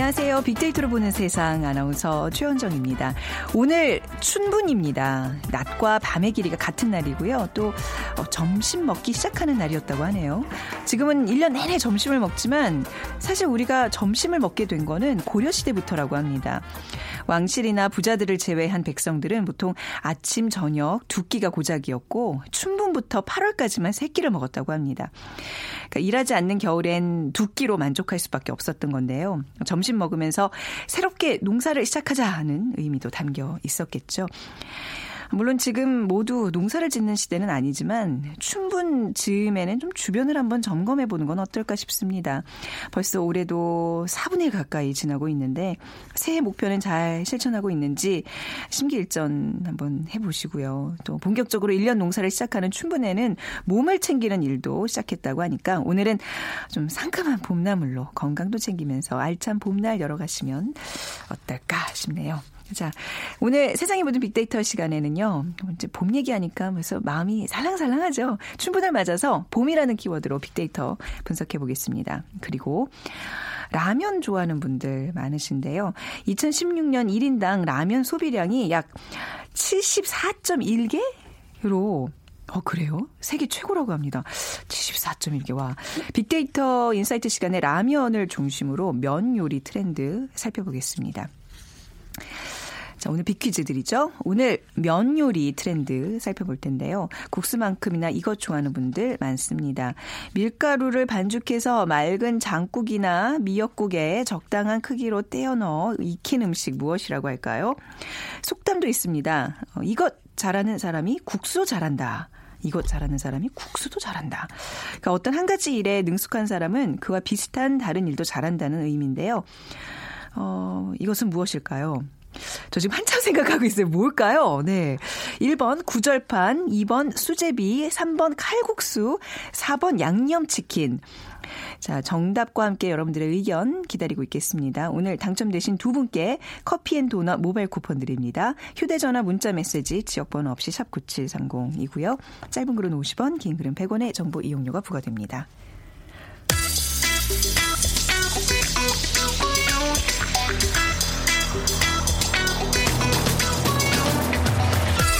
안녕하세요. 빅데이터로 보는 세상 아나운서 최현정입니다. 오늘 춘분입니다. 낮과 밤의 길이가 같은 날이고요. 또 어, 점심 먹기 시작하는 날이었다고 하네요. 지금은 1년 내내 점심을 먹지만 사실 우리가 점심을 먹게 된 거는 고려시대부터라고 합니다. 왕실이나 부자들을 제외한 백성들은 보통 아침, 저녁 두 끼가 고작이었고 춘분부터 8월까지만 세 끼를 먹었다고 합니다. 그러니까 일하지 않는 겨울엔 두 끼로 만족할 수밖에 없었던 건데요. 점심 먹으면서 새롭게 농사를 시작하자 하는 의미도 담겨 있었겠죠. 물론 지금 모두 농사를 짓는 시대는 아니지만 춘분 즈음에는 좀 주변을 한번 점검해 보는 건 어떨까 싶습니다. 벌써 올해도 4분의 가까이 지나고 있는데 새해 목표는 잘 실천하고 있는지 심기일전 한번 해보시고요. 또 본격적으로 1년 농사를 시작하는 춘분에는 몸을 챙기는 일도 시작했다고 하니까 오늘은 좀 상큼한 봄나물로 건강도 챙기면서 알찬 봄날 열어가시면 어떨까 싶네요. 자, 오늘 세상의 모든 빅데이터 시간에는요, 이제 봄 얘기하니까 벌써 마음이 살랑살랑하죠. 춘분을 맞아서 봄이라는 키워드로 빅데이터 분석해 보겠습니다. 그리고 라면 좋아하는 분들 많으신데요. 2016년 1인당 라면 소비량이 약 74.1개로 어, 그래요? 세계 최고라고 합니다. 74.1개. 와. 빅데이터 인사이트 시간에 라면을 중심으로 면 요리 트렌드 살펴보겠습니다. 자, 오늘 빅퀴즈 드리죠. 오늘 면 요리 트렌드 살펴볼 텐데요. 국수만큼이나 이것 좋아하는 분들 많습니다. 밀가루를 반죽해서 맑은 장국이나 미역국에 적당한 크기로 떼어 넣어 익힌 음식 무엇이라고 할까요? 속담도 있습니다. 어, 이것 잘하는 사람이 국수 잘한다. 이것 잘하는 사람이 국수도 잘한다. 그러니까 어떤 한 가지 일에 능숙한 사람은 그와 비슷한 다른 일도 잘한다는 의미인데요. 어, 이것은 무엇일까요? 저 지금 한참 생각하고 있어요. 뭘까요? 네. 1번 구절판, 2번 수제비, 3번 칼국수, 4번 양념치킨. 자, 정답과 함께 여러분들의 의견 기다리고 있겠습니다. 오늘 당첨되신 두 분께 커피 and 도넛 모바일 쿠폰 드립니다. 휴대전화 문자 메시지 지역번호 없이 샵 9730이고요. 짧은 글은 50원, 긴 글은 100원의 정보 이용료가 부과됩니다.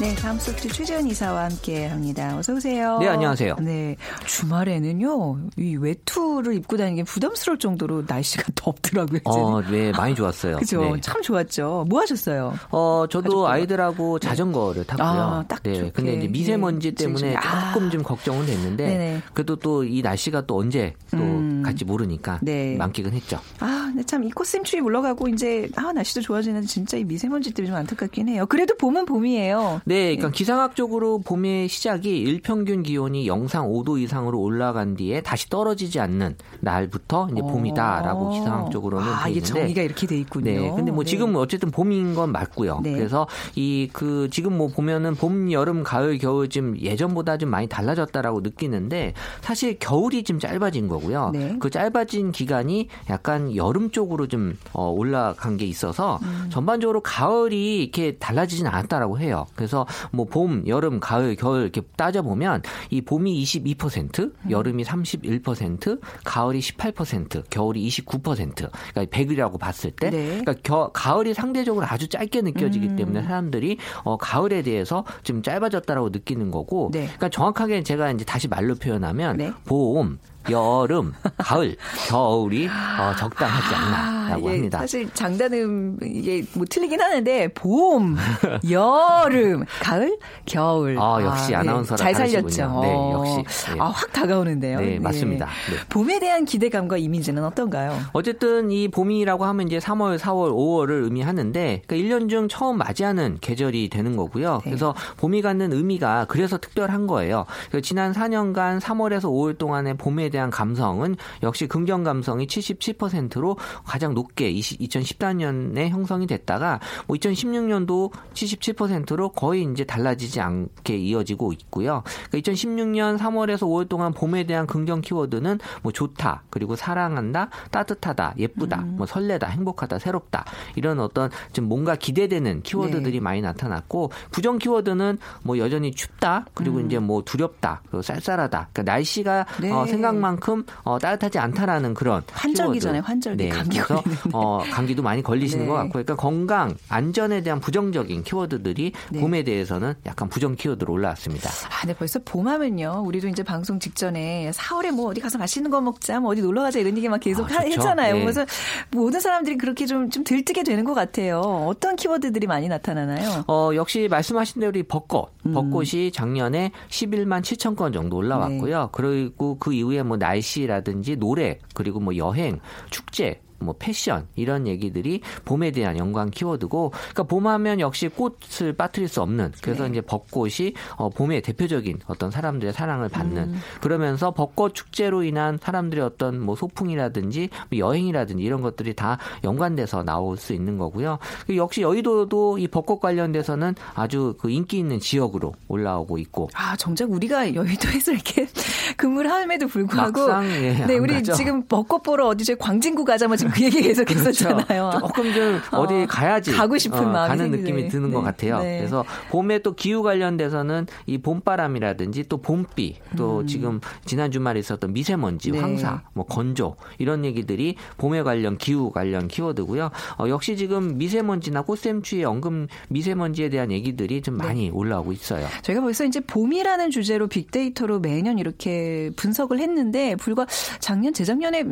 네, 다음 소프트 최재현 이사와 함께 합니다. 어서 오세요. 네, 안녕하세요. 네, 주말에는요, 이 외투를 입고 다니기 부담스러울 정도로 날씨가 덥더라고요. 어, 네, 많이 좋았어요. 그죠, 네. 참 좋았죠. 뭐 하셨어요? 어, 저도? 아이들하고 자전거를 탔고요. 아, 딱 네, 좋게. 근데 이제 미세먼지 예, 때문에 아. 조금 좀 걱정은 됐는데 네네. 그래도 또 이 날씨가 또 언제 또 음. 갈지 모르니까 네. 만끽은 했죠. 아, 근데 참이 꽃샘추위 물러가고 이제 아 날씨도 좋아지는데 진짜 이 미세먼지 때문에 좀 안타깝긴 해요. 그래도 봄은 봄이에요. 네, 그러니까 기상학적으로 봄의 시작이 일평균 기온이 영상 5도 이상으로 올라간 뒤에 다시 떨어지지 않는 날부터 이제 봄이다라고 어. 기상학적으로는 아, 돼 이게 정의가 이렇게 돼 있군요. 네. 근데 뭐 네. 지금 어쨌든 봄인 건 맞고요. 네. 그래서 이 그 지금 뭐 보면은 봄, 여름, 가을, 겨울 좀 예전보다 좀 많이 달라졌다라고 느끼는데 사실 겨울이 좀 짧아진 거고요. 네. 그 짧아진 기간이 약간 여름 쪽으로 좀 어, 올라간 게 있어서 음. 전반적으로 가을이 이렇게 달라지진 않았다라고 해요. 그래서 뭐 봄, 여름, 가을, 겨울 이렇게 따져 보면 이 봄이 22%, 음. 여름이 31%, 가을이 18%, 겨울이 29%. 그러니까 100이라고 봤을 때 네. 그러니까 겨, 가을이 상대적으로 아주 짧게 느껴지기 음. 때문에 사람들이 어, 가을에 대해서 좀 짧아졌다라고 느끼는 거고, 네. 그러니까 정확하게 제가 이제 다시 말로 표현하면 네. 봄, 여름, 가을, 겨울이 어, 적당하지 않나. 라고 이게 합니다. 사실 장단음 이게 뭐 틀리긴 하는데 봄, 여름, 가을, 겨울. 아, 역시 아 나운서라 잘 다르시군요. 살렸죠. 네, 어. 역시. 네. 아, 확 다가오는데요. 네, 맞습니다. 네. 봄에 대한 기대감과 이미지는 어떤가요? 어쨌든 이 봄이라고 하면 이제 3월, 4월, 5월을 의미하는데 그러니까 1년 중 처음 맞이하는 계절이 되는 거고요. 네. 그래서 봄이 갖는 의미가 그래서 특별한 거예요. 지난 4년간 3월에서 5월 동안의 봄에 대한 감성은 역시 긍정 감성이 77%로 가장 높게 2014년에 형성이 됐다가 뭐 2016년도 77%로 거의 이제 달라지지 않게 이어지고 있고요. 그러니까 2016년 3월에서 5월 동안 봄에 대한 긍정 키워드는 뭐 좋다, 그리고 사랑한다, 따뜻하다, 예쁘다, 뭐 설레다, 행복하다, 새롭다 이런 어떤 좀 뭔가 기대되는 키워드들이 네. 많이 나타났고 부정 키워드는 뭐 여전히 춥다, 그리고 이제 뭐 두렵다, 그리고 쌀쌀하다. 그러니까 날씨가 네. 어, 생각 만큼 어, 따뜻하지 않다라는 그런 환절기잖아요. 환절기. 네, 감기 그래서. 어, 감기도 많이 걸리시는 네. 것 같고, 그러니까 건강, 안전에 대한 부정적인 키워드들이 네. 봄에 대해서는 약간 부정 키워드로 올라왔습니다. 아, 네, 벌써 봄하면요. 우리도 이제 방송 직전에 4월에 뭐 어디 가서 맛있는 거 먹자, 뭐 어디 놀러 가자 이런 얘기만 계속 아. 했잖아요. 네. 그래서 모든 사람들이 그렇게 좀, 좀 들뜨게 되는 것 같아요. 어떤 키워드들이 많이 나타나나요? 어, 역시 말씀하신 대로 이 벚꽃. 음. 벚꽃이 작년에 11만 7천 건 정도 올라왔고요. 네. 그리고 그 이후에 뭐 날씨라든지 노래, 그리고 뭐 여행, 축제, 뭐 패션 이런 얘기들이 봄에 대한 연관 키워드고 그러니까 봄하면 역시 꽃을 빠뜨릴 수 없는 그래서 네. 이제 벚꽃이 어, 봄의 대표적인 어떤 사람들의 사랑을 받는 음. 그러면서 벚꽃 축제로 인한 사람들의 어떤 뭐 소풍이라든지 뭐 여행이라든지 이런 것들이 다 연관돼서 나올 수 있는 거고요. 그 역시 여의도도 이 벚꽃 관련돼서는 아주 그 인기 있는 지역으로 올라오고 있고 아, 정작 우리가 여의도에서 이렇게 근무를 함에도 불구하고. 막상, 예, 네, 안 우리 가죠. 지금 벚꽃 보러 어디 저 광진구 가자 뭐 지금 그 얘기 계속 했었잖아요. 그렇죠. 조금 좀 어디 어, 가야지 가고 싶은 어, 마음이 가는 생기네. 느낌이 드는 것 네. 같아요. 네. 그래서 봄에 또 기후 관련돼서는 이 봄바람이라든지 또 봄비 또 지금 지난 주말에 있었던 미세먼지, 음. 네. 황사, 뭐 건조 이런 얘기들이 봄에 관련 기후 관련 키워드고요. 어, 역시 지금 미세먼지나 꽃샘추위 언급 미세먼지에 대한 얘기들이 좀 네. 많이 올라오고 있어요. 저희가 벌써 이제 봄이라는 주제로 빅데이터로 매년 이렇게 분석을 했는데 불과 작년 재작년에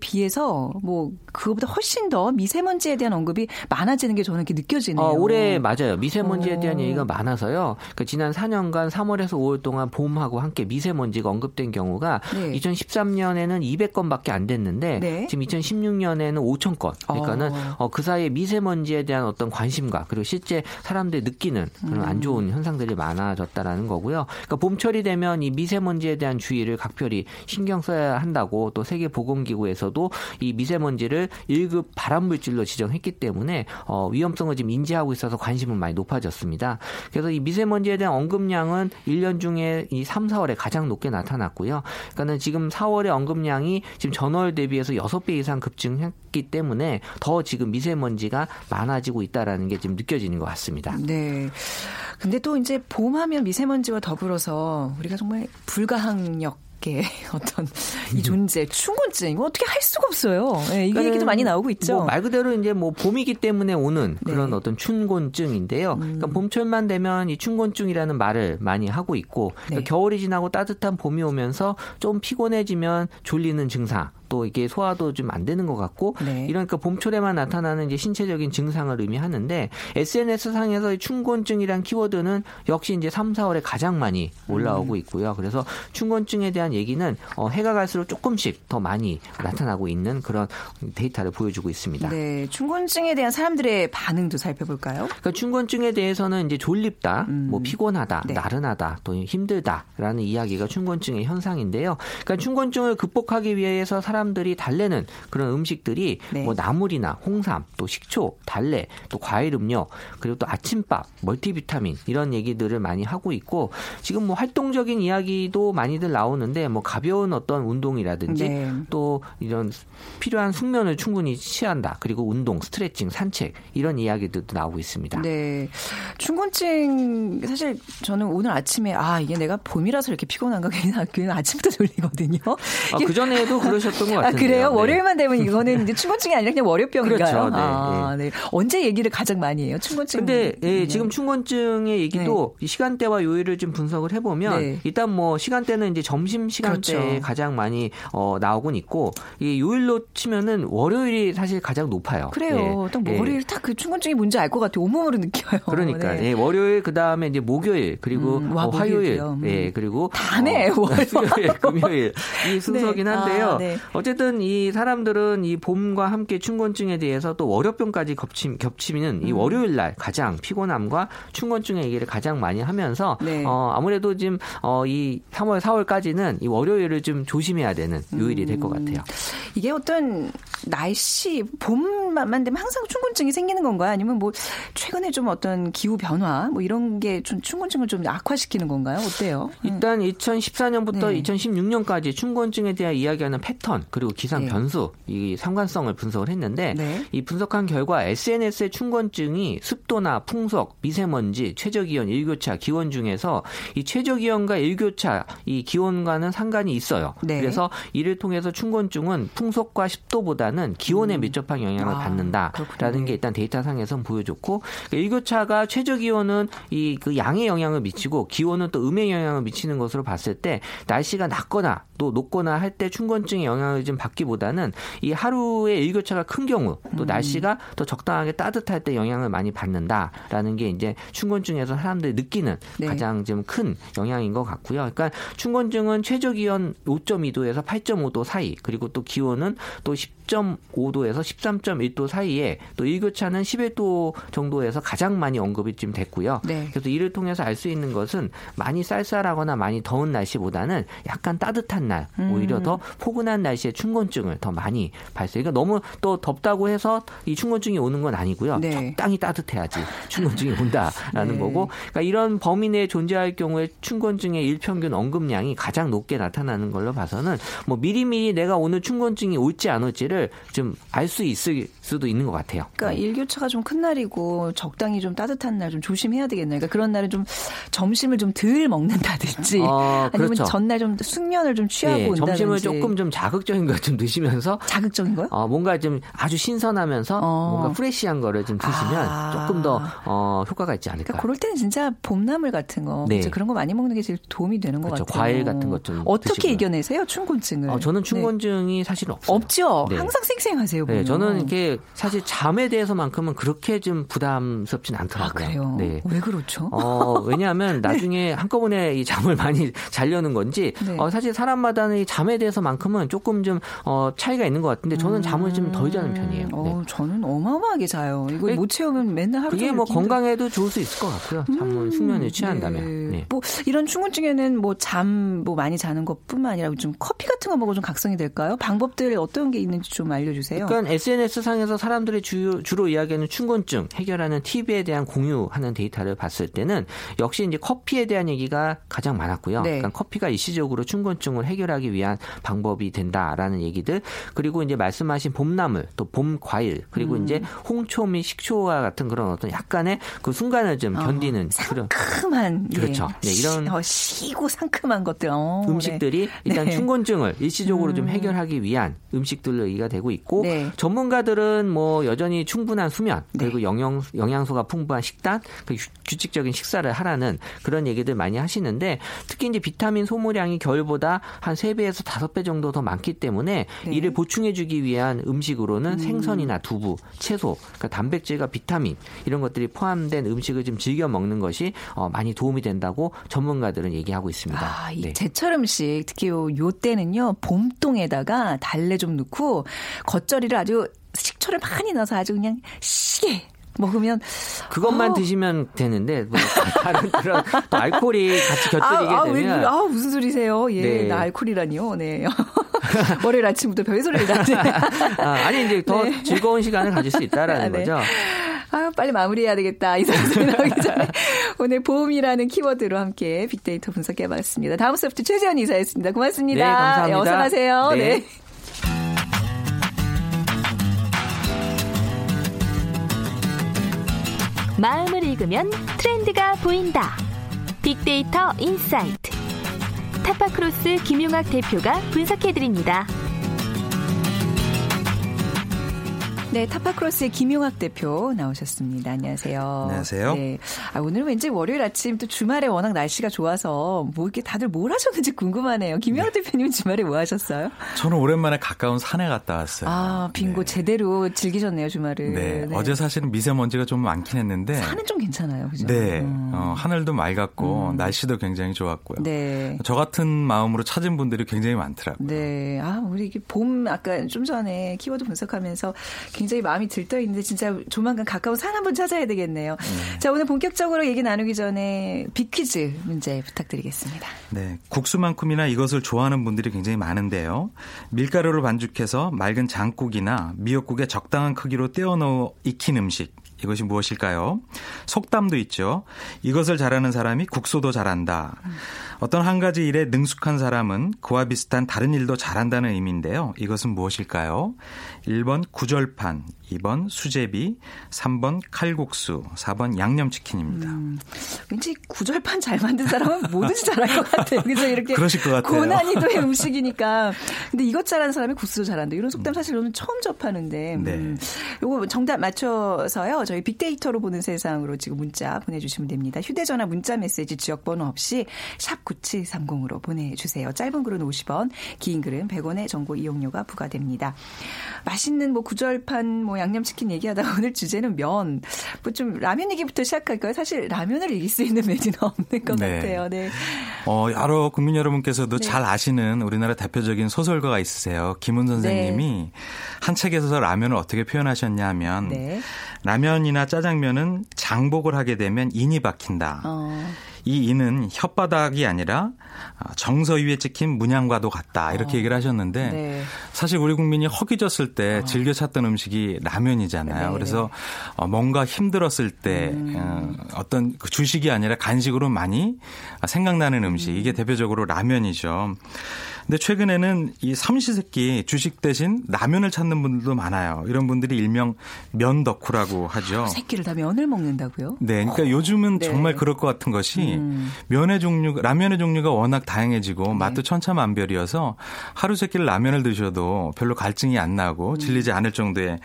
비해서 뭐 그거보다 훨씬 더 미세먼지에 대한 언급이 많아지는 게 저는 이렇게 느껴지네요. 어, 올해 맞아요. 미세먼지에 대한 어. 얘기가 많아서요. 그 지난 4년간 3월에서 5월 동안 봄하고 함께 미세먼지가 언급된 경우가 네. 2013년에는 200건밖에 안 됐는데 네. 지금 2016년에는 5천 건. 그러니까는 어. 어, 그 사이에 미세먼지에 대한 어떤 관심과 그리고 실제 사람들이 느끼는 그런 음. 안 좋은 현상들이 많아졌다라는 거고요. 그러니까 봄철이 되면 이 미세먼지에 대한 주의를 각별히 신경 써야 한다고 또 세계 보건기구에서도 이 미세먼지 를 1급 발암물질로 지정했기 때문에 어, 위험성을 지금 인지하고 있어서 관심은 많이 높아졌습니다. 그래서 이 미세먼지에 대한 언급량은 1년 중에 이 3, 4월에 가장 높게 나타났고요. 그러니까는 지금 4월의 언급량이 지금 전월 대비해서 6배 이상 급증했기 때문에 더 지금 미세먼지가 많아지고 있다라는 게 지금 느껴지는 것 같습니다. 네. 근데 또 이제 봄하면 미세먼지와 더불어서 우리가 정말 불가항력 의 어떤 이 존재 충곤증 이거 어떻게 할 수가 없어요. 네, 이 얘기도 많이 나오고 있죠. 뭐 말 그대로 이제 뭐 봄이기 때문에 오는 그런 네. 음. 어떤 춘곤증인데요. 그러니까 봄철만 되면 이 춘곤증이라는 말을 많이 하고 있고 그러니까 네. 겨울이 지나고 따뜻한 봄이 오면서 좀 피곤해지면 졸리는 증상. 또 이게 소화도 좀 안 되는 것 같고 네. 이러니까 봄철에만 나타나는 이제 신체적인 증상을 의미하는데 SNS 상에서 이 춘곤증이란 키워드는 역시 이제 3, 4월에 가장 많이 음. 올라오고 있고요. 그래서 춘곤증에 대한 얘기는 어, 해가 갈수록 조금씩 더 많이 나타나고 있는 그런 데이터를 보여주고 있습니다. 네, 충곤증에 대한 사람들의 반응도 살펴볼까요? 그러니까 춘곤증에 대해서는 이제 졸립다, 뭐 피곤하다, 네. 나른하다, 또 힘들다라는 이야기가 춘곤증의 현상인데요. 그러니까 춘곤증을 극복하기 위해서 사람 들이 달래는 그런 음식들이 네. 뭐 나물이나 홍삼, 또 식초, 달래, 또 과일 음료, 그리고 또 아침밥, 멀티비타민 이런 얘기들을 많이 하고 있고 지금 뭐 활동적인 이야기도 많이들 나오는데 뭐 가벼운 어떤 운동이라든지 네. 또 이런 필요한 숙면을 충분히 취한다. 그리고 운동, 스트레칭, 산책 이런 이야기들도 나오고 있습니다. 네. 충곤증 사실 저는 오늘 아침에 아 이게 내가 봄이라서 이렇게 피곤한가 괜히 괜히 아침부터 졸리거든요. 아, 그 전에도 그러셨던 것 아, 같은데요. 그래요? 네. 월요일만 되면 이거는 이제 춘곤증이 아니라 그냥 월요병인가요? 그렇죠. 네, 아, 네. 언제 얘기를 가장 많이 해요? 춘곤증. 근데 예, 네. 지금 춘곤증의 얘기도 이 시간대와 요일을 좀 분석을 해보면 네. 일단 뭐 시간대는 이제 점심 시간대에 그렇죠. 가장 많이 어, 나오곤 있고 이 요일로 치면은 월요일이 사실 가장 높아요. 그래요. 예. 딱 예. 월요일 딱그 춘곤증이 뭔지 알 것 같아요. 온몸으로 느껴요. 그러니까 네. 예, 월요일 그 다음에 이제 목요일 그리고 음, 와, 어, 화요일. 음. 예 그리고 다네, 어, 월. 수요일 금요일 이 순서긴 네. 한데요. 아, 네. 어쨌든 이 사람들은 이 봄과 함께 춘곤증에 대해서 또 월요병까지 겹침 겹치는 음. 이 월요일 날 가장 피곤함과 춘곤증의 얘기를 가장 많이 하면서 네. 어, 아무래도 지금 어, 이 3월 4월까지는 이 월요일을 좀 조심해야 되는 요일이 될것 음. 같아요. 이게 어떤 날씨 봄 만 되면 항상 춘곤증이 생기는 건가요? 아니면 뭐 최근에 좀 어떤 기후 변화 뭐 이런 게 좀 춘곤증을 좀 악화시키는 건가요? 어때요? 음. 일단 2014년부터 네. 2016년까지 춘곤증에 대한 이야기하는 패턴 그리고 기상 네. 변수 이 상관성을 분석을 했는데 네. 이 분석한 결과 SNS의 춘곤증이 습도나 풍속, 미세먼지, 최저기온, 일교차, 기온 중에서 이 최저기온과 일교차 이 기온과는 상관이 있어요. 네. 그래서 이를 통해서 춘곤증은 풍속과 습도보다는 기온에 밀접한 영향을 아, 받는다라는. 게 일단 데이터상에선 보여줬고 그러니까 일교차가 최저 기온은 이 그 양의 영향을 미치고 기온은 또 음의 영향을 미치는 것으로 봤을 때 날씨가 낮거나 또 높거나 할때 춘곤증의 영향을 좀 받기보다는 이 하루의 일교차가 큰 경우 또 날씨가 더 적당하게 따뜻할 때 영향을 많이 받는다라는 게 이제 춘곤증에서 사람들이 느끼는 네. 가장 좀 큰 영향인 것 같고요. 그러니까 춘곤증은 최저 기온 5.2도에서 8.5도 사이 그리고 또 기온은 또 10.5도에서 13.1도 사이에 또 일교차는 11도 정도에서 가장 많이 언급이 좀 됐고요. 네. 그래서 이를 통해서 알 수 있는 것은 많이 쌀쌀하거나 많이 더운 날씨보다는 약간 따뜻한 날 오히려 음. 더 포근한 날씨에 춘곤증을 더 많이 발생. 그러니까 너무 또 덥다고 해서 이 춘곤증이 오는 건 아니고요. 네. 적당히 따뜻해야지 춘곤증이 온다라는 네. 거고. 그러니까 이런 범위 내에 존재할 경우에 춘곤증의 일평균 언급량이 가장 높게 나타나는 걸로 봐서는 뭐 미리미리 내가 오늘 춘곤증이 올지 안 올지를 좀 알 수 있을 수도 있는 것 같아요. 그러니까 네. 일교차가 좀 큰 날이고 적당히 좀 따뜻한 날 좀 조심해야 되겠네요. 그러니까 그런 날은 좀 점심을 좀 덜 먹는다든지 어, 아니면 그렇죠. 전날 좀 숙면을 좀 취하고 예, 온다든지 점심을 조금 좀 자극적인 걸 좀 드시면서 자극적인 거요? 어, 뭔가 좀 아주 신선하면서 어. 뭔가 프레시한 거를 좀 드시면 아. 조금 더 어, 효과가 있지 않을까. 그러니까 그럴 때는 진짜 봄나물 같은 거 네. 그런 거 많이 먹는 게 제일 도움이 되는 것 그렇죠. 같아요. 과일 같은 것 좀 어떻게 드시고요. 이겨내세요? 춘곤증을? 어, 저는 네. 춘곤증이 사실 없어요. 없죠. 네. 항상 쌩쌩하세요. 네, 보면. 저는 이렇게 사실 잠에 대해서만큼은 그렇게 좀 부담스럽진 아 않더라고요. 그래요. 네. 왜 그렇죠? 어, 왜냐하면 나중에 한꺼번에 이 잠을 많이 자려는 건지, 네. 어, 사실 사람마다는 이 잠에 대해서만큼은 조금 좀, 어, 차이가 있는 것 같은데, 저는 잠을 좀 덜 자는 편이에요. 네. 어, 저는 어마어마하게 자요. 이거 그- 못 채우면 맨날 하루 종일 뭐 힘들어요. 건강에도 좋을 수 있을 것 같고요. 잠을 숙면을 취한다면. 네. 네. 뭐 이런 충곤증에는 뭐잠뭐 많이 자는 것뿐만 아니라 좀 커피 같은 거 먹어 좀 각성이 될까요? 방법들 어떤 게 있는지 좀 알려주세요. 그러니까 SNS 상에 서 사람들이 주, 주로 이야기하는 춘곤증 해결하는 팁에 대한 공유하는 데이터를 봤을 때는 역시 이제 커피에 대한 얘기가 가장 많았고요. 네. 그러니까 커피가 일시적으로 춘곤증을 해결하기 위한 방법이 된다라는 얘기들 그리고 이제 말씀하신 봄나물 또 봄 과일 그리고 음. 이제 홍초 및 식초와 같은 그런 어떤 약간의 그 순간을 좀 견디는 그런 상큼한 예. 그렇죠. 네, 이런 시, 어, 시고 상큼한 것들 어, 음식들이 일단 네. 춘곤증을 일시적으로 좀 해결하기 위한 음식들로 얘기가 되고 있고 네. 전문가들은 뭐 여전히 충분한 수면 네. 그리고 영양 영양소가 풍부한 식단 그 규- 규칙적인 식사를 하라는 그런 얘기들 많이 하시는데 특히 이제 비타민 소모량이 겨울보다 한 3배에서 5배 정도 더 많기 때문에 네. 이를 보충해 주기 위한 음식으로는 생선이나 두부, 채소, 그러니까 단백질과 비타민 이런 것들이 포함된 음식을 좀 즐겨 먹는 것이 어, 많이 도움이 된다고 전문가들은 얘기하고 있습니다. 아, 이 네. 제철 음식 특히 요, 요 때는요 봄동에다가 달래 좀 넣고 겉절이를 아주 식초를 많이 넣어서 아주 그냥 시게 먹으면 그것만 어. 드시면 되는데 뭐 다른 그런 또 알코올이 같이 곁들이게 아, 아, 왜, 되면 그래? 아 무슨 소리세요? 예, 네. 나 알코올이라니요. 네. 월요일 아침부터 별소리를 다 하네. 아, 아니 이제 더 네. 즐거운 시간을 가질 수 있다라는 아, 네. 거죠. 아, 빨리 마무리해야 되겠다. 이 소리 나오기 전에. 오늘 보험이라는 키워드로 함께 빅데이터 분석해 봤습니다. 다음 소프트 최재원 이사였습니다. 고맙습니다. 네, 감사합니다. 어서 가세요. 네. 네. 마음을 읽으면 트렌드가 보인다. 빅데이터 insight. 타파크로스 김용학 대표가 분석해드립니다. 네, 타파크로스의 김용학 대표 나오셨습니다. 안녕하세요. 안녕하세요. 네. 아, 오늘 왠지 월요일 아침 또 주말에 워낙 날씨가 좋아서 뭐 이렇게 다들 뭘 하셨는지 궁금하네요. 김용학 네. 대표님 주말에 뭐 하셨어요? 저는 오랜만에 가까운 산에 갔다 왔어요. 아, 빙고 네. 제대로 즐기셨네요, 주말을. 네. 네. 어제 사실은 미세먼지가 좀 많긴 했는데. 산은 좀 괜찮아요, 그죠? 네. 음. 어, 하늘도 맑았고, 음. 날씨도 굉장히 좋았고요. 네. 저 같은 마음으로 찾은 분들이 굉장히 많더라고요. 네. 아, 우리 이게 봄, 아까 좀 전에 키워드 분석하면서 굉장히 마음이 들떠 있는데 진짜 조만간 가까운 산 한번 찾아야 되겠네요. 네. 자, 오늘 본격적으로 얘기 나누기 전에 빅퀴즈 문제 부탁드리겠습니다. 네. 국수만큼이나 이것을 좋아하는 분들이 굉장히 많은데요. 밀가루를 반죽해서 맑은 장국이나 미역국에 적당한 크기로 떼어 넣어 익힌 음식. 이것이 무엇일까요? 속담도 있죠. 이것을 잘하는 사람이 국소도 잘한다. 어떤 한 가지 일에 능숙한 사람은 그와 비슷한 다른 일도 잘한다는 의미인데요. 이것은 무엇일까요? 1번 구절판, 2번 수제비, 3번 칼국수, 4번 양념치킨입니다. 음, 왠지 구절판 잘 만든 사람은 뭐든지 잘할 것 같아요. 그래서 이렇게 그러실 것 같아요. 고난이도의 음식이니까. 근데 이것 잘하는 사람이 국수도 잘한다. 이런 속담 사실 저는 처음 접하는데. 음, 네. 요거 정답 맞춰서요. 저희 빅데이터로 보는 세상으로 지금 문자 보내주시면 됩니다. 휴대전화 문자 메시지 지역번호 없이 샵 9730으로 보내주세요. 짧은 글은 50원, 긴 글은 100원의 정보 이용료가 부과됩니다. 맛있는 뭐 구절판 뭐 양념치킨 얘기하다 오늘 주제는 면. 뭐 좀 라면 얘기부터 시작할까요? 사실 라면을 이길 수 있는 메뉴는 없는 것 네. 같아요. 네. 어, 여러 국민 여러분께서도 네. 잘 아시는 우리나라 대표적인 소설가가 있으세요. 김훈 선생님이 네. 한 책에서 라면을 어떻게 표현하셨냐 하면 네. 라면이나 짜장면은 장복을 하게 되면 인이 박힌다. 어. 이 인은 혓바닥이 아니라 아, 정서 위에 찍힌 문양과도 같다 이렇게 어. 얘기를 하셨는데 네. 사실 우리 국민이 허기졌을 때 어. 즐겨 찾던 음식이 라면이잖아요. 네. 그래서 어, 뭔가 힘들었을 때 음. 어떤 그 주식이 아니라 간식으로 많이 생각나는 음식 이게 음. 대표적으로 라면이죠. 근데 최근에는 이 삼시세끼 주식 대신 라면을 찾는 분들도 많아요. 이런 분들이 일명 면 덕후라고 하죠. 새끼를 다 면을 먹는다고요? 네. 그러니까 어. 요즘은 네. 정말 그럴 것 같은 것이 음. 면의 종류, 라면의 종류가 워낙 다양해지고 네. 맛도 천차만별이어서 하루 세끼를 라면을 드셔도 별로 갈증이 안 나고 음. 질리지 않을 정도의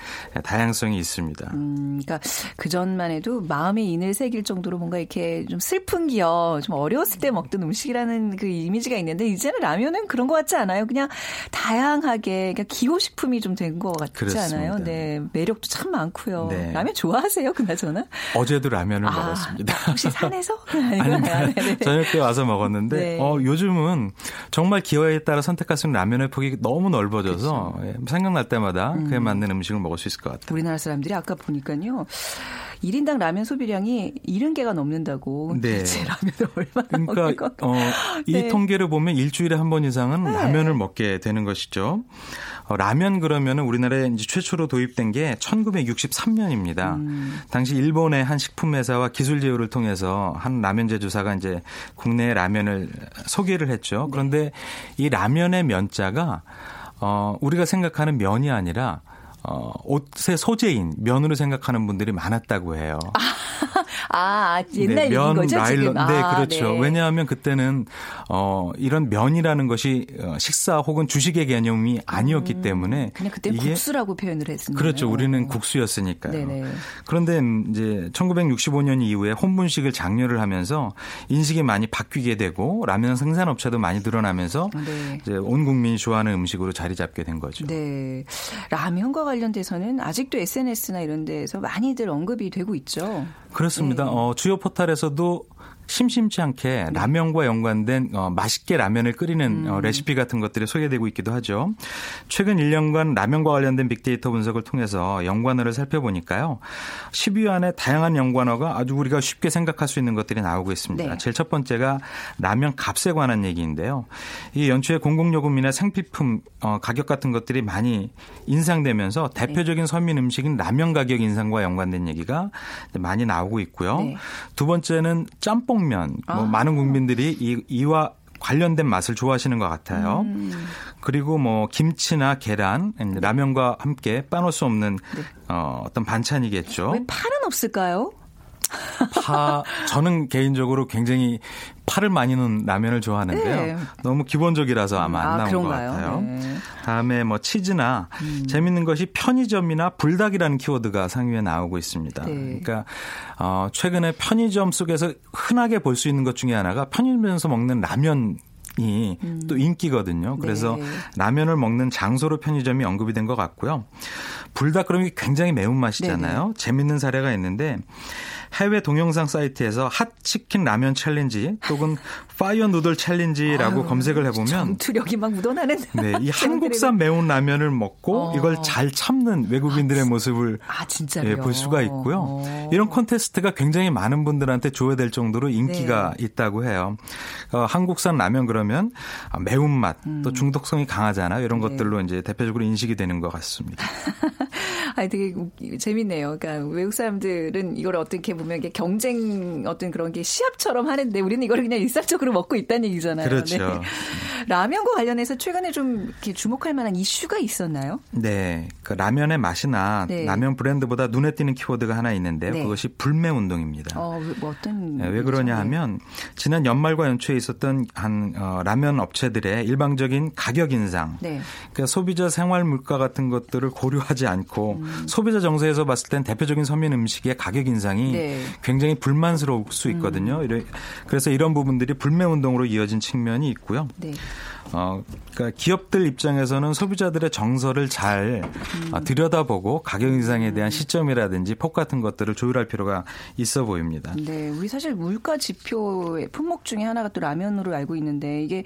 다양성이 있습니다. 음, 그러니까 그 전만 해도 마음의 인을 새길 정도로 뭔가 이렇게 좀 슬픈 기여, 좀 어려웠을 때 먹던 음식이라는 그 이미지가 있는데 이제는 라면은 그런 것 같지 않아요? 그냥 다양하게 그러니까 기호식품이 좀 된 것 같지 그렇습니다. 않아요? 네, 매력도 참 많고요. 네. 라면 좋아하세요, 그나저나? 어제도 라면을 아, 먹었습니다. 혹시 산에서? 아닙니다. 네, 네. 저녁 때 와서 먹었는데 네. 어, 요즘은 정말 기호에 따라 선택할 수 있는 라면의 폭이 너무 넓어져서 그렇죠. 생각날 때마다 음. 그에 맞는 음식을 먹을 수 있을 것 같아요. 우리나라 사람들이 아까 보니까요. 1인당 라면 소비량이 70개가 넘는다고. 네. 제 라면을 얼마나 그러니까, 먹는 건가. 어, 이 네. 통계를 보면 일주일에 한 번 이상은 네. 라면을 먹게 되는 것이죠. 어, 라면 그러면은 우리나라에 이제 최초로 도입된 게 1963년입니다. 음. 당시 일본의 한 식품 회사와 기술 제휴를 통해서 한 라면 제조사가 이제 국내 라면을 소개를 했죠. 네. 그런데 이 라면의 면자가 어, 우리가 생각하는 면이 아니라 어, 옷의 소재인 면으로 생각하는 분들이 많았다고 해요. 아, 옛날 네, 면, 거죠, 라일론. 네, 아, 그렇죠. 네. 왜냐하면 그때는 어, 이런 면이라는 것이 어, 식사 혹은 주식의 개념이 아니었기 음, 때문에 그냥 그때 국수라고 표현을 했습니다. 그렇죠. 우리는 국수였으니까요. 네네. 그런데 이제 1965년 이후에 혼분식을 장려를 하면서 인식이 많이 바뀌게 되고 라면 생산업체도 많이 늘어나면서 네. 이제 온 국민이 좋아하는 음식으로 자리 잡게 된 거죠. 네. 라면과 관련 돼서는 아직도 SNS나 이런 데에서 많이들 언급이 되고 있죠. 그렇습니다. 네. 어, 주요 포탈에서도 심심치 않게 라면과 연관된 어, 맛있게 라면을 끓이는 어, 음. 레시피 같은 것들이 소개되고 있기도 하죠. 최근 1년간 라면과 관련된 빅데이터 분석을 통해서 연관어를 살펴보니까요. 10위 안에 다양한 연관어가 아주 우리가 쉽게 생각할 수 있는 것들이 나오고 있습니다. 네. 제일 첫 번째가 라면 값에 관한 얘기인데요. 이 연초에 공공요금이나 생필품 어, 가격 같은 것들이 많이 인상되면서 네. 대표적인 서민 음식인 라면 가격 인상과 연관된 얘기가 많이 나오고 있고요. 네. 두 번째는 짬뽕 짬뽕면 뭐 아. 많은 국민들이 이, 이와 관련된 맛을 좋아하시는 것 같아요. 음. 그리고 뭐 김치나 계란, 라면과 함께 빠놓을 수 없는 네. 어, 어떤 반찬이겠죠. 왜 파는 없을까요? 파 저는 개인적으로 굉장히 파를 많이 넣은 라면을 좋아하는데요. 네. 너무 기본적이라서 아마 안 아, 나온 그런가요? 것 같아요. 네. 다음에 뭐 치즈나 음. 재밌는 것이 편의점이나 불닭이라는 키워드가 상위에 나오고 있습니다. 네. 그러니까 어, 최근에 편의점 속에서 흔하게 볼 수 있는 것 중에 하나가 편의점에서 먹는 라면 이 음. 또 인기거든요. 그래서 네. 라면을 먹는 장소로 편의점이 언급이 된 것 같고요. 불닭 그러면 굉장히 매운맛이잖아요. 네네. 재밌는 사례가 있는데 해외 동영상 사이트에서 hot chicken 라면 challenge 또는 fire noodle challenge라고 아유, 검색을 해보면 전투력이 막 묻어나는 네, 이 한국산 매운 라면을 먹고 어. 이걸 잘 참는 외국인들의 아, 모습을 아, 예, 볼 수가 있고요. 어. 이런 콘테스트가 굉장히 많은 분들한테 조회될 정도로 인기가 네. 있다고 해요. 어, 한국산 라면 그러면 매운맛 음. 또 중독성이 강하잖아요. 이런 네. 것들로 이제 대표적으로 인식이 되는 것 같습니다. 아, 되게 재밌네요. 그러니까 외국 사람들은 이걸 어떻게 보면 이게 경쟁 어떤 그런 게 시합처럼 하는데 우리는 이걸 그냥 일상적으로 먹고 있다는 얘기잖아요. 그렇죠. 네. 라면과 관련해서 최근에 좀 이렇게 주목할 만한 이슈가 있었나요? 네. 그 라면의 맛이나 네. 라면 브랜드보다 눈에 띄는 키워드가 하나 있는데요. 네. 그것이 불매 운동입니다. 어, 뭐 어떤 네, 왜 그러냐 하면 지난 연말과 연초에 있었던 한 어, 라면 업체들의 일방적인 가격 인상. 네. 그러니까 소비자 생활 물가 같은 것들을 고려하지 않고 음. 소비자 정서에서 봤을 땐 대표적인 서민 음식의 가격 인상이 네. 굉장히 불만스러울 수 있거든요. 음. 그래서 이런 부분들이 불매 운동으로 이어진 측면이 있고요. 네. 어, 그러니까 기업들 입장에서는 소비자들의 정서를 잘 음. 어, 들여다보고 가격 인상에 대한 음. 시점이라든지 폭 같은 것들을 조율할 필요가 있어 보입니다. 네, 우리 사실 물가 지표의 품목 중에 하나가 또 라면으로 알고 있는데 이게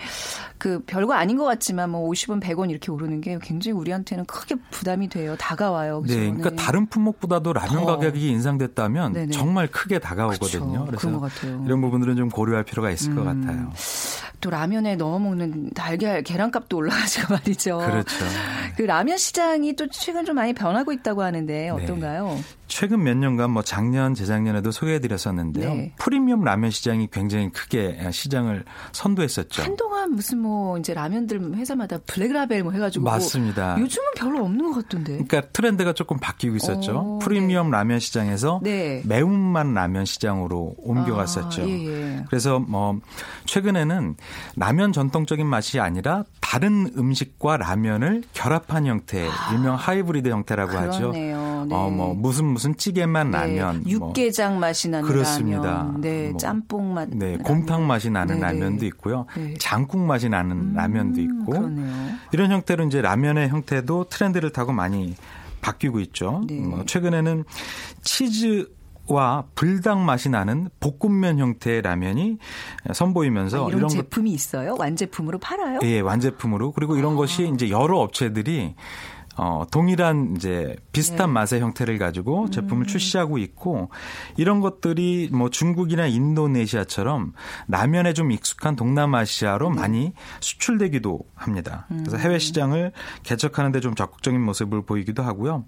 그 별거 아닌 것 같지만 뭐 50원, 100원 이렇게 오르는 게 굉장히 우리한테는 크게 부담이 돼요. 다가와요. 그렇죠? 네, 그러니까 네. 다른 품목보다도 라면 더. 가격이 인상됐다면 네네. 정말 크게 다가오거든요. 그렇죠. 그래서 이런 부분들은 좀 고려할 필요가 있을 음. 것 같아요. 또 라면에 넣어 먹는 달걀 계란값도 올라가지고 말이죠. 그렇죠. 그 라면 시장이 또 최근 좀 많이 변하고 있다고 하는데 네. 어떤가요? 네. 최근 몇 년간 뭐 작년 재작년에도 소개해드렸었는데요. 네. 프리미엄 라면 시장이 굉장히 크게 시장을 선도했었죠. 한동안 무슨 뭐 이제 라면들 회사마다 블랙라벨 뭐 해가지고 맞습니다. 요즘은 별로 없는 것 같던데. 그러니까 트렌드가 조금 바뀌고 있었죠. 오, 어, 프리미엄 네. 라면 시장에서 네. 매운맛 라면 시장으로 옮겨갔었죠. 아, 예, 예. 그래서 뭐 최근에는 라면 전통적인 맛이 아니라 다른 음식과 라면을 결합한 형태, 아, 일명 하이브리드 형태라고 그러네요. 하죠. 네. 어 뭐 무슨 무슨 찌개만 네. 라면, 뭐 육개장 뭐. 맛이 나는 그렇습니다. 라면, 네, 뭐. 짬뽕 맛, 네, 곰탕 맛이 나는 네. 라면도 있고요, 네. 장국 맛이 나는 음, 라면도 있고 그러네요. 이런 형태로 이제 라면의 형태도 트렌드를 타고 많이 바뀌고 있죠. 네. 뭐 최근에는 치즈 와 불닭 맛이 나는 볶음면 형태의 라면이 선보이면서 아, 이런, 이런 제품이 것, 있어요? 완제품으로 팔아요? 예, 완제품으로 그리고 이런 아. 것이 이제 여러 업체들이 어, 동일한 이제 비슷한 네. 맛의 형태를 가지고 제품을 음. 출시하고 있고 이런 것들이 뭐 중국이나 인도네시아처럼 라면에 좀 익숙한 동남아시아로 네. 많이 수출되기도 합니다. 그래서 해외 음. 시장을 개척하는 데 좀 적극적인 모습을 보이기도 하고요.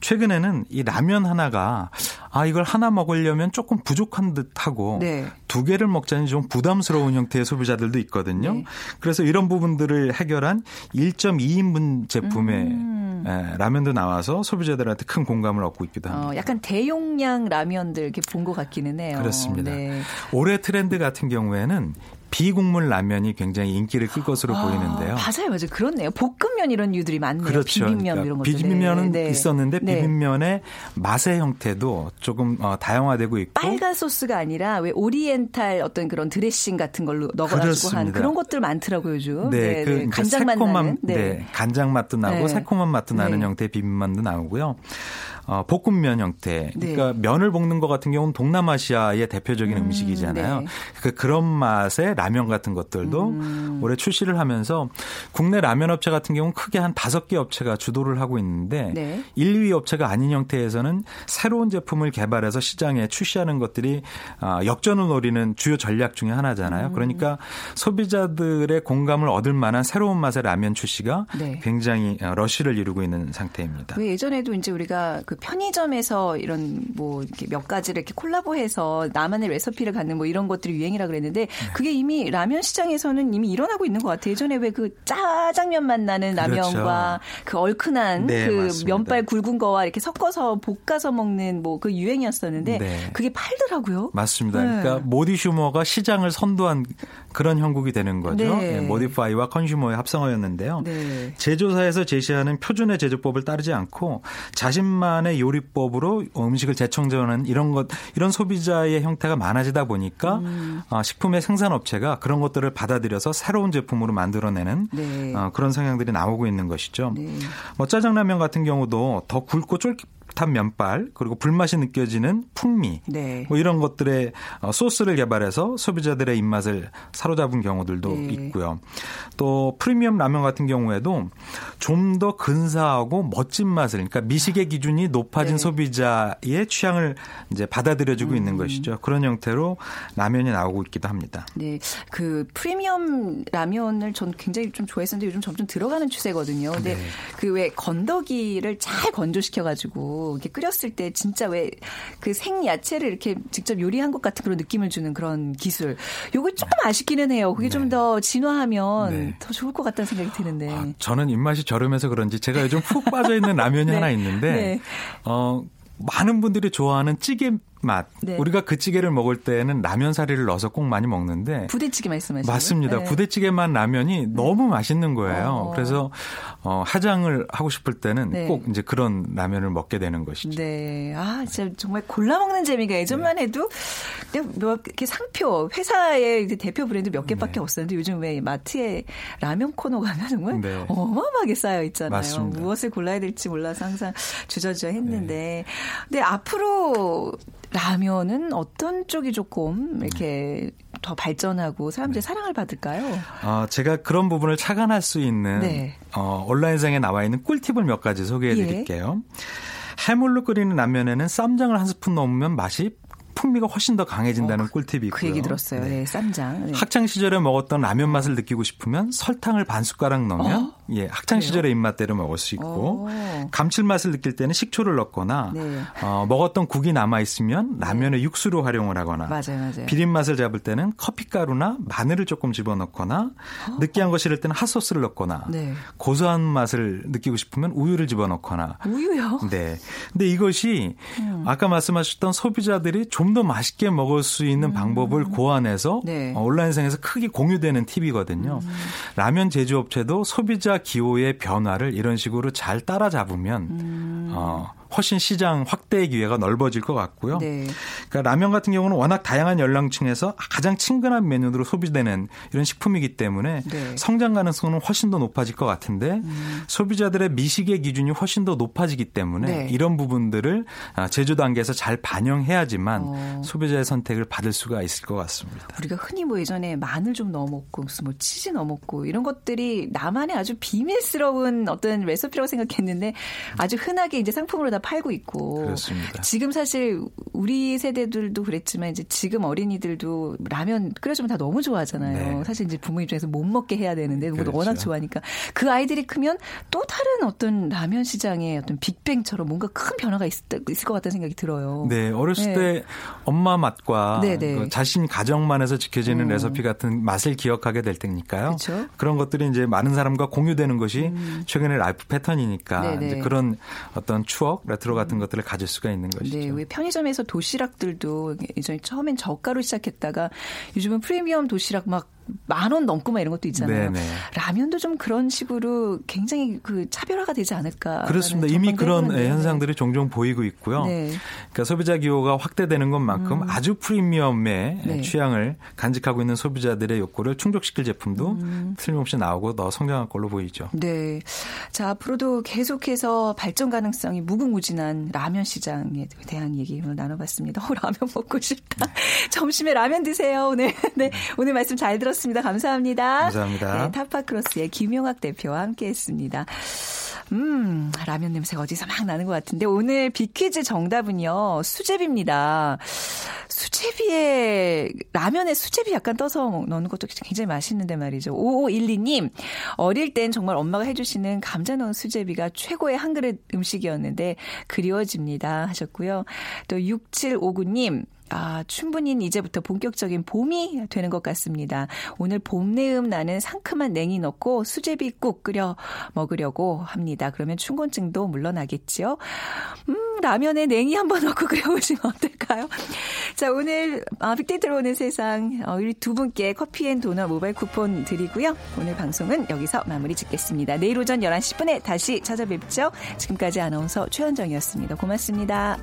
최근에는 이 라면 하나가 아 이걸 하나 먹으려면 조금 부족한 듯하고 네. 두 개를 먹자니 좀 부담스러운 형태의 소비자들도 있거든요. 네. 그래서 이런 부분들을 해결한 1.2인분 제품의 음. 예, 라면도 나와서 소비자들한테 큰 공감을 얻고 있기도 합니다. 어, 약간 대용량 라면들 이렇게 본 것 같기는 해요. 그렇습니다. 네. 올해 트렌드 같은 경우에는 비국물 라면이 굉장히 인기를 끌 것으로 아, 보이는데요. 맞아요, 맞아요. 그렇네요. 볶음면 이런 류들이 많네요. 그렇죠. 비빔면 그러니까 이런 것들. 비빔면은 네. 있었는데 네. 비빔면의 맛의 형태도 조금 어, 다양화되고 있고 빨간 소스가 아니라 왜 오리엔탈 어떤 그런 드레싱 같은 걸로 넣어가지고 한 그런 것들 많더라고요, 요즘. 네, 네그 네. 간장 맛 나는. 네. 네. 간장 맛도 나고 네. 새콤한 맛도 나는 형태의 비빔면도 나오고요. 어, 볶음면 형태. 그러니까 네. 면을 볶는 것 같은 경우는 동남아시아의 대표적인 음, 식이잖아요 네. 그 그런 맛의 라면 같은 것들도 음. 올해 출시를 하면서 국내 라면 업체 같은 경우는 크게 한 다섯 개 업체가 주도를 하고 있는데 네. 1, 2위 업체가 아닌 형태에서는 새로운 제품을 개발해서 시장에 출시하는 것들이 어, 역전을 노리는 주요 전략 중의 하나잖아요. 음. 그러니까 소비자들의 공감을 얻을 만한 새로운 맛의 라면 출시가 네. 굉장히 어, 러쉬를 이루고 있는 상태입니다. 왜 예전에도 이제 우리가 그 편의점에서 이런 뭐 몇 가지를 이렇게 콜라보해서 나만의 레시피를 갖는 뭐 이런 것들이 유행이라 그랬는데 네. 그게 이미 이미 라면 시장에서는 이미 일어나고 있는 것 같아요. 예전에 왜 그 짜장면 맛 나는 라면과 그렇죠. 그 얼큰한 네, 그 맞습니다. 면발 굵은 거와 이렇게 섞어서 볶아서 먹는 뭐 그 유행이었었는데 네. 그게 팔더라고요. 맞습니다. 네. 그러니까 모디 슈머가 시장을 선도한 그런 형국이 되는 거죠. 네. 네, 모디파이와 컨슈머의 합성어였는데요. 네. 제조사에서 제시하는 표준의 제조법을 따르지 않고 자신만의 요리법으로 음식을 재청정하는 이런 것 이런 소비자의 형태가 많아지다 보니까 음. 어, 식품의 생산업체 가 그런 것들을 받아들여서 새로운 제품으로 만들어내는 네. 어, 그런 성향들이 나오고 있는 것이죠. 네. 뭐 짜장라면 같은 경우도 더 굵고 쫄깃 쫄깃한 면발 그리고 불맛이 느껴지는 풍미 네. 뭐 이런 것들의 어, 소스를 개발해서 소비자들의 입맛을 사로잡은 경우들도 네. 있고요. 또 프리미엄 라면 같은 경우에도 좀 더 근사하고 멋진 맛을 그러니까 미식의 기준이 높아진 네. 소비자의 취향을 이제 받아들여주고 음. 있는 것이죠. 그런 형태로 라면이 나오고 있기도 합니다. 네, 그 프리미엄 라면을 전 굉장히 좀 좋아했었는데 요즘 점점 들어가는 추세거든요. 근데 네. 그왜 건더기를 잘 건조시켜가지고 이렇게 끓였을 때 진짜 왜 그 생 야채를 이렇게 직접 요리한 것 같은 그런 느낌을 주는 그런 기술. 요거 조금 아쉽기는 해요. 그게 네. 좀더 진화하면 네. 더 좋을 것 같다는 생각이 드는데. 아, 저는 입맛이 저렴해서 그런지 제가 요즘 푹 빠져 있는 라면이 네. 하나 있는데 네. 어 많은 분들이 좋아하는 찌개 맛. 네. 우리가 그 찌개를 먹을 때는 라면 사리를 넣어서 꼭 많이 먹는데 부대찌개 말씀하시는 맞습니다. 네. 부대찌개만 라면이 네. 너무 맛있는 거예요. 어. 그래서 어, 화장을 하고 싶을 때는 네. 꼭 이제 그런 라면을 먹게 되는 것이죠. 네. 아, 진짜 정말 골라 먹는 재미가 예전만 네. 해도 뭐 이렇게 상표 회사의 대표 브랜드 몇 개밖에 네. 없었는데 요즘 왜 마트에 라면 코너 가면 정말 네. 어마어마하게 쌓여 있잖아요. 맞습니다. 무엇을 골라야 될지 몰라서 항상 주저주저 했는데 근데 앞으로 라면은 어떤 쪽이 조금 이렇게 더 발전하고 사람들이 네. 사랑을 받을까요? 어, 제가 그런 부분을 착안할 수 있는 네. 어, 온라인상에 나와 있는 꿀팁을 몇 가지 소개해 드릴게요. 예. 해물로 끓이는 라면에는 쌈장을 한 스푼 넣으면 맛이 풍미가 훨씬 더 강해진다는 어, 꿀팁이 있고요. 그 얘기 들었어요. 네, 네 쌈장. 네. 학창 시절에 먹었던 라면 맛을 느끼고 싶으면 설탕을 반 숟가락 넣으면 어? 예, 학창 시절의 입맛대로 먹을 수 있고 어. 감칠맛을 느낄 때는 식초를 넣거나 네. 어, 먹었던 국이 남아 있으면 라면의 육수로 활용을 하거나 맞아요, 맞아요. 비린 맛을 잡을 때는 커피가루나 마늘을 조금 집어넣거나 어? 느끼한 거 싫을 때는 핫소스를 넣거나 네. 고소한 맛을 느끼고 싶으면 우유를 집어넣거나 우유요? 네. 근데 이것이 음. 아까 말씀하셨던 소비자들이 좀 좀더 맛있게 먹을 수 있는 음. 방법을 고안해서 네. 어, 온라인상에서 크게 공유되는 팁이거든요. 음. 라면 제조업체도 소비자 기호의 변화를 이런 식으로 잘 따라잡으면 음. 어, 훨씬 시장 확대의 기회가 넓어질 것 같고요. 네. 그러니까 라면 같은 경우는 워낙 다양한 연령층에서 가장 친근한 메뉴로 소비되는 이런 식품이기 때문에 네. 성장 가능성은 훨씬 더 높아질 것 같은데 음. 소비자들의 미식의 기준이 훨씬 더 높아지기 때문에 네. 이런 부분들을 아, 제조 단계에서 잘 반영해야지만 어. 소비자의 선택을 받을 수가 있을 것 같습니다. 우리가 흔히 뭐 예전에 마늘 좀 넣어 먹고 무슨 뭐 치즈 넣어 먹고 이런 것들이 나만의 아주 비밀스러운 어떤 레시피라고 생각했는데 아주 흔하게 이제 상품으로 다 팔고 있고 그렇습니다. 지금 사실 우리 세대들도 그랬지만 이제 지금 어린이들도 라면 끓여주면 다 너무 좋아하잖아요. 네. 사실 이제 부모 입장에서 못 먹게 해야 되는데 그렇죠. 워낙 좋아하니까 그 아이들이 크면 또 다른 어떤 라면 시장의 어떤 빅뱅처럼 뭔가 큰 변화가 있을, 있을 것 같다는 생각이 들어요. 네, 어렸을 네. 때 엄마 맛과 네, 네. 그 자신 가정만에서 지켜지는 음. 레시피 같은 맛을 기억하게 될 테니까요. 그렇죠? 그런 것들이 이제 많은 사람과 공유되는 것이 음. 최근의 life 패턴이니까 네, 그런 어떤 추억 레트로 같은 음. 것들을 가질 수가 있는 것이죠. 네, 왜 편의점에서 도시락들도 예전에 처음엔 저가로 시작했다가 요즘은 프리미엄 도시락 막 만 원 넘고 막 이런 것도 있잖아요. 네네. 라면도 좀 그런 식으로 굉장히 그 차별화가 되지 않을까. 그렇습니다. 이미 그런 예, 현상들이 종종 보이고 있고요. 네. 그러니까 소비자 기호가 확대되는 것만큼 음. 아주 프리미엄의 네. 취향을 간직하고 있는 소비자들의 욕구를 충족시킬 제품도 음. 틀림없이 나오고 더 성장할 걸로 보이죠. 네. 자, 앞으로도 계속해서 발전 가능성이 무궁무진한 라면 시장에 대한 얘기 를 나눠봤습니다. 어, 라면 먹고 싶다. 네. 점심에 라면 드세요, 오늘. 네. 오늘 말씀 잘 들었습니다. 들었습니다. 감사합니다. 감사합니다. 네, 타파크로스의 김용학 대표와 함께했습니다. 음, 라면 냄새가 어디서 막 나는 것 같은데 오늘 비퀴즈 정답은요. 수제비입니다. 수제비에 라면에 수제비 약간 떠서 넣는 것도 굉장히 맛있는데 말이죠. 5512님 어릴 땐 정말 엄마가 해 주시는 감자 넣은 수제비가 최고의 한 그릇 음식이었는데 그리워집니다 하셨고요. 또 6759님 아, 충분히 이제부터 본격적인 봄이 되는 것 같습니다. 오늘 봄내음 나는 상큼한 냉이 넣고 수제비국 끓여 먹으려고 합니다. 그러면 춘곤증도 물러나겠죠. 음, 라면에 냉이 한번 넣고 끓여보시면 어떨까요? 자, 오늘 아, 빅데이터로 오는 세상 어, 우리 두 분께 커피앤도넛 모바일 쿠폰 드리고요. 오늘 방송은 여기서 마무리 짓겠습니다. 내일 오전 11시 10분에 다시 찾아뵙죠. 지금까지 아나운서 최현정이었습니다. 고맙습니다.